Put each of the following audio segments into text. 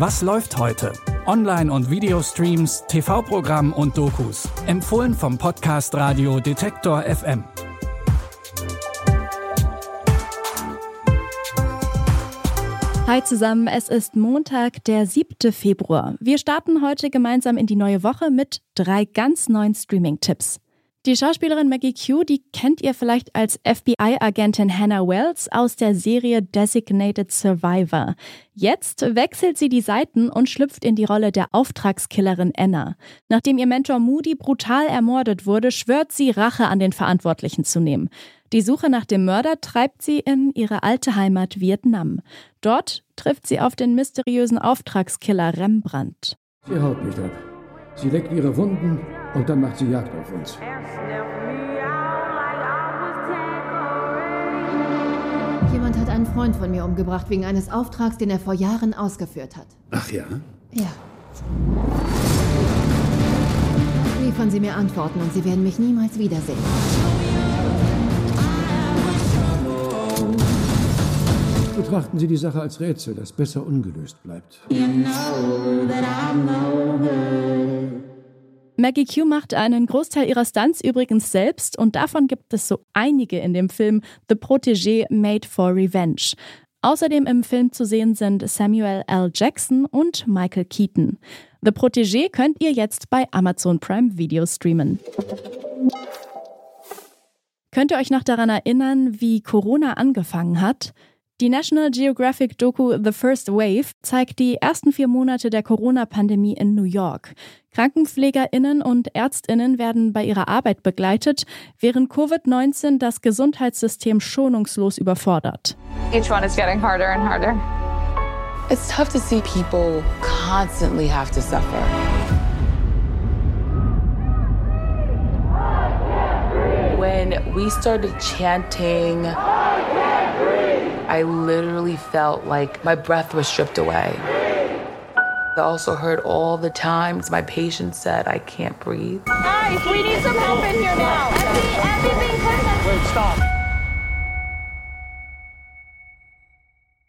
Was läuft heute? Online- und Videostreams, TV-Programm und Dokus. Empfohlen vom Podcast Radio Detektor FM. Hi zusammen, es ist Montag, der 7. Februar. Wir starten heute gemeinsam in die neue Woche mit drei ganz neuen Streaming-Tipps. Die Schauspielerin Maggie Q, die kennt ihr vielleicht als FBI-Agentin Hannah Wells aus der Serie Designated Survivor. Jetzt wechselt sie die Seiten und schlüpft in die Rolle der Auftragskillerin Anna. Nachdem ihr Mentor Moody brutal ermordet wurde, schwört sie Rache an den Verantwortlichen zu nehmen. Die Suche nach dem Mörder treibt sie in ihre alte Heimat Vietnam. Dort trifft sie auf den mysteriösen Auftragskiller Rembrandt. Sie haut nicht ab. Sie leckt ihre Wunden und dann macht sie Jagd auf uns. Jemand hat einen Freund von mir umgebracht wegen eines Auftrags, den er vor Jahren ausgeführt hat. Ach ja? Ja. Liefern Sie mir Antworten und Sie werden mich niemals wiedersehen. Betrachten Sie die Sache als Rätsel, das besser ungelöst bleibt. Maggie Q macht einen Großteil ihrer Stunts übrigens selbst und davon gibt es so einige in dem Film The Protégé Made for Revenge. Außerdem im Film zu sehen sind Samuel L. Jackson und Michael Keaton. The Protégé könnt ihr jetzt bei Amazon Prime Video streamen. Könnt ihr euch noch daran erinnern, wie Corona angefangen hat? Die National Geographic Doku The First Wave zeigt die ersten vier Monate der Corona-Pandemie in New York. KrankenpflegerInnen und ÄrztInnen werden bei ihrer Arbeit begleitet, während Covid-19 das Gesundheitssystem schonungslos überfordert. Each one is getting harder and harder. It's tough to see people constantly have to suffer. When we started chanting, I literally felt like my breath was stripped away. I also heard all the times my patient said, I can't breathe. Guys, we need some help in here now. everything Wait, stop.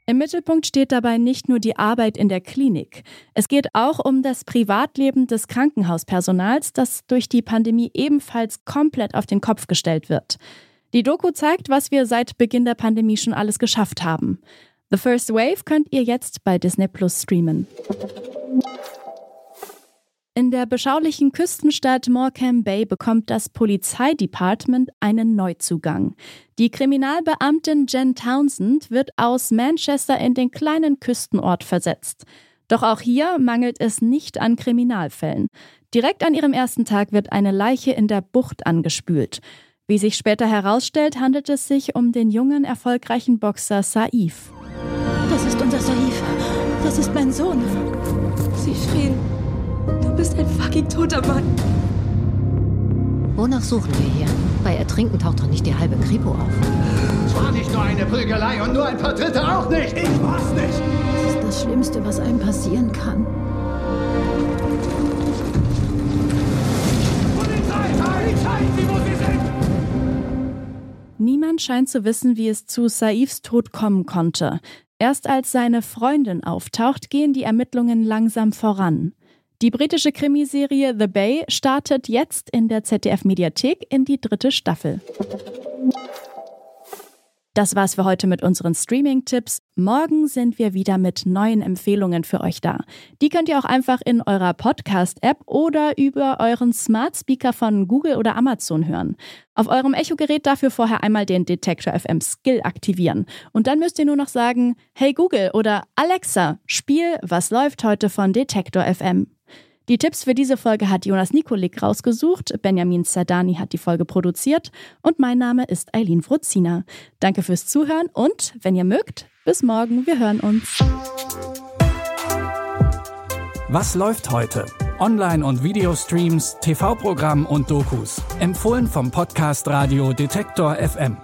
Im Mittelpunkt steht dabei nicht nur die Arbeit in der Klinik. Es geht auch um das Privatleben des Krankenhauspersonals, das durch die Pandemie ebenfalls komplett auf den Kopf gestellt wird. Die Doku zeigt, was wir seit Beginn der Pandemie schon alles geschafft haben. The First Wave könnt ihr jetzt bei Disney Plus streamen. In der beschaulichen Küstenstadt Morecambe Bay bekommt das Polizeidepartement einen Neuzugang. Die Kriminalbeamtin Jen Townsend wird aus Manchester in den kleinen Küstenort versetzt. Doch auch hier mangelt es nicht an Kriminalfällen. Direkt an ihrem ersten Tag wird eine Leiche in der Bucht angespült. Wie sich später herausstellt, handelt es sich um den jungen, erfolgreichen Boxer Saif. Das ist unser Saif. Das ist mein Sohn. Sie schrien. Du bist ein fucking toter Mann. Wonach suchen wir hier? Bei Ertrinken taucht doch nicht die halbe Kripo auf. Es war nicht nur eine Prügelei und nur ein paar Dritte auch nicht. Ich war's nicht. Das ist das Schlimmste, was einem passieren kann. Niemand scheint zu wissen, wie es zu Saifs Tod kommen konnte. Erst als seine Freundin auftaucht, gehen die Ermittlungen langsam voran. Die britische Krimiserie The Bay startet jetzt in der ZDF-Mediathek in die dritte Staffel. Das war's für heute mit unseren Streaming-Tipps. Morgen sind wir wieder mit neuen Empfehlungen für euch da. Die könnt ihr auch einfach in eurer Podcast-App oder über euren Smart Speaker von Google oder Amazon hören. Auf eurem Echo-Gerät dafür vorher einmal den Detektor FM Skill aktivieren. Und dann müsst ihr nur noch sagen, hey Google oder Alexa, spiel Was läuft heute von Detektor FM. Die Tipps für diese Folge hat Jonas Nikolik rausgesucht, Benjamin Zerdani hat die Folge produziert und mein Name ist Eileen Fruzina. Danke fürs Zuhören und, wenn ihr mögt, bis morgen, wir hören uns. Was läuft heute? Online- und Videostreams, TV-Programm und Dokus. Empfohlen vom Podcast Radio Detektor FM.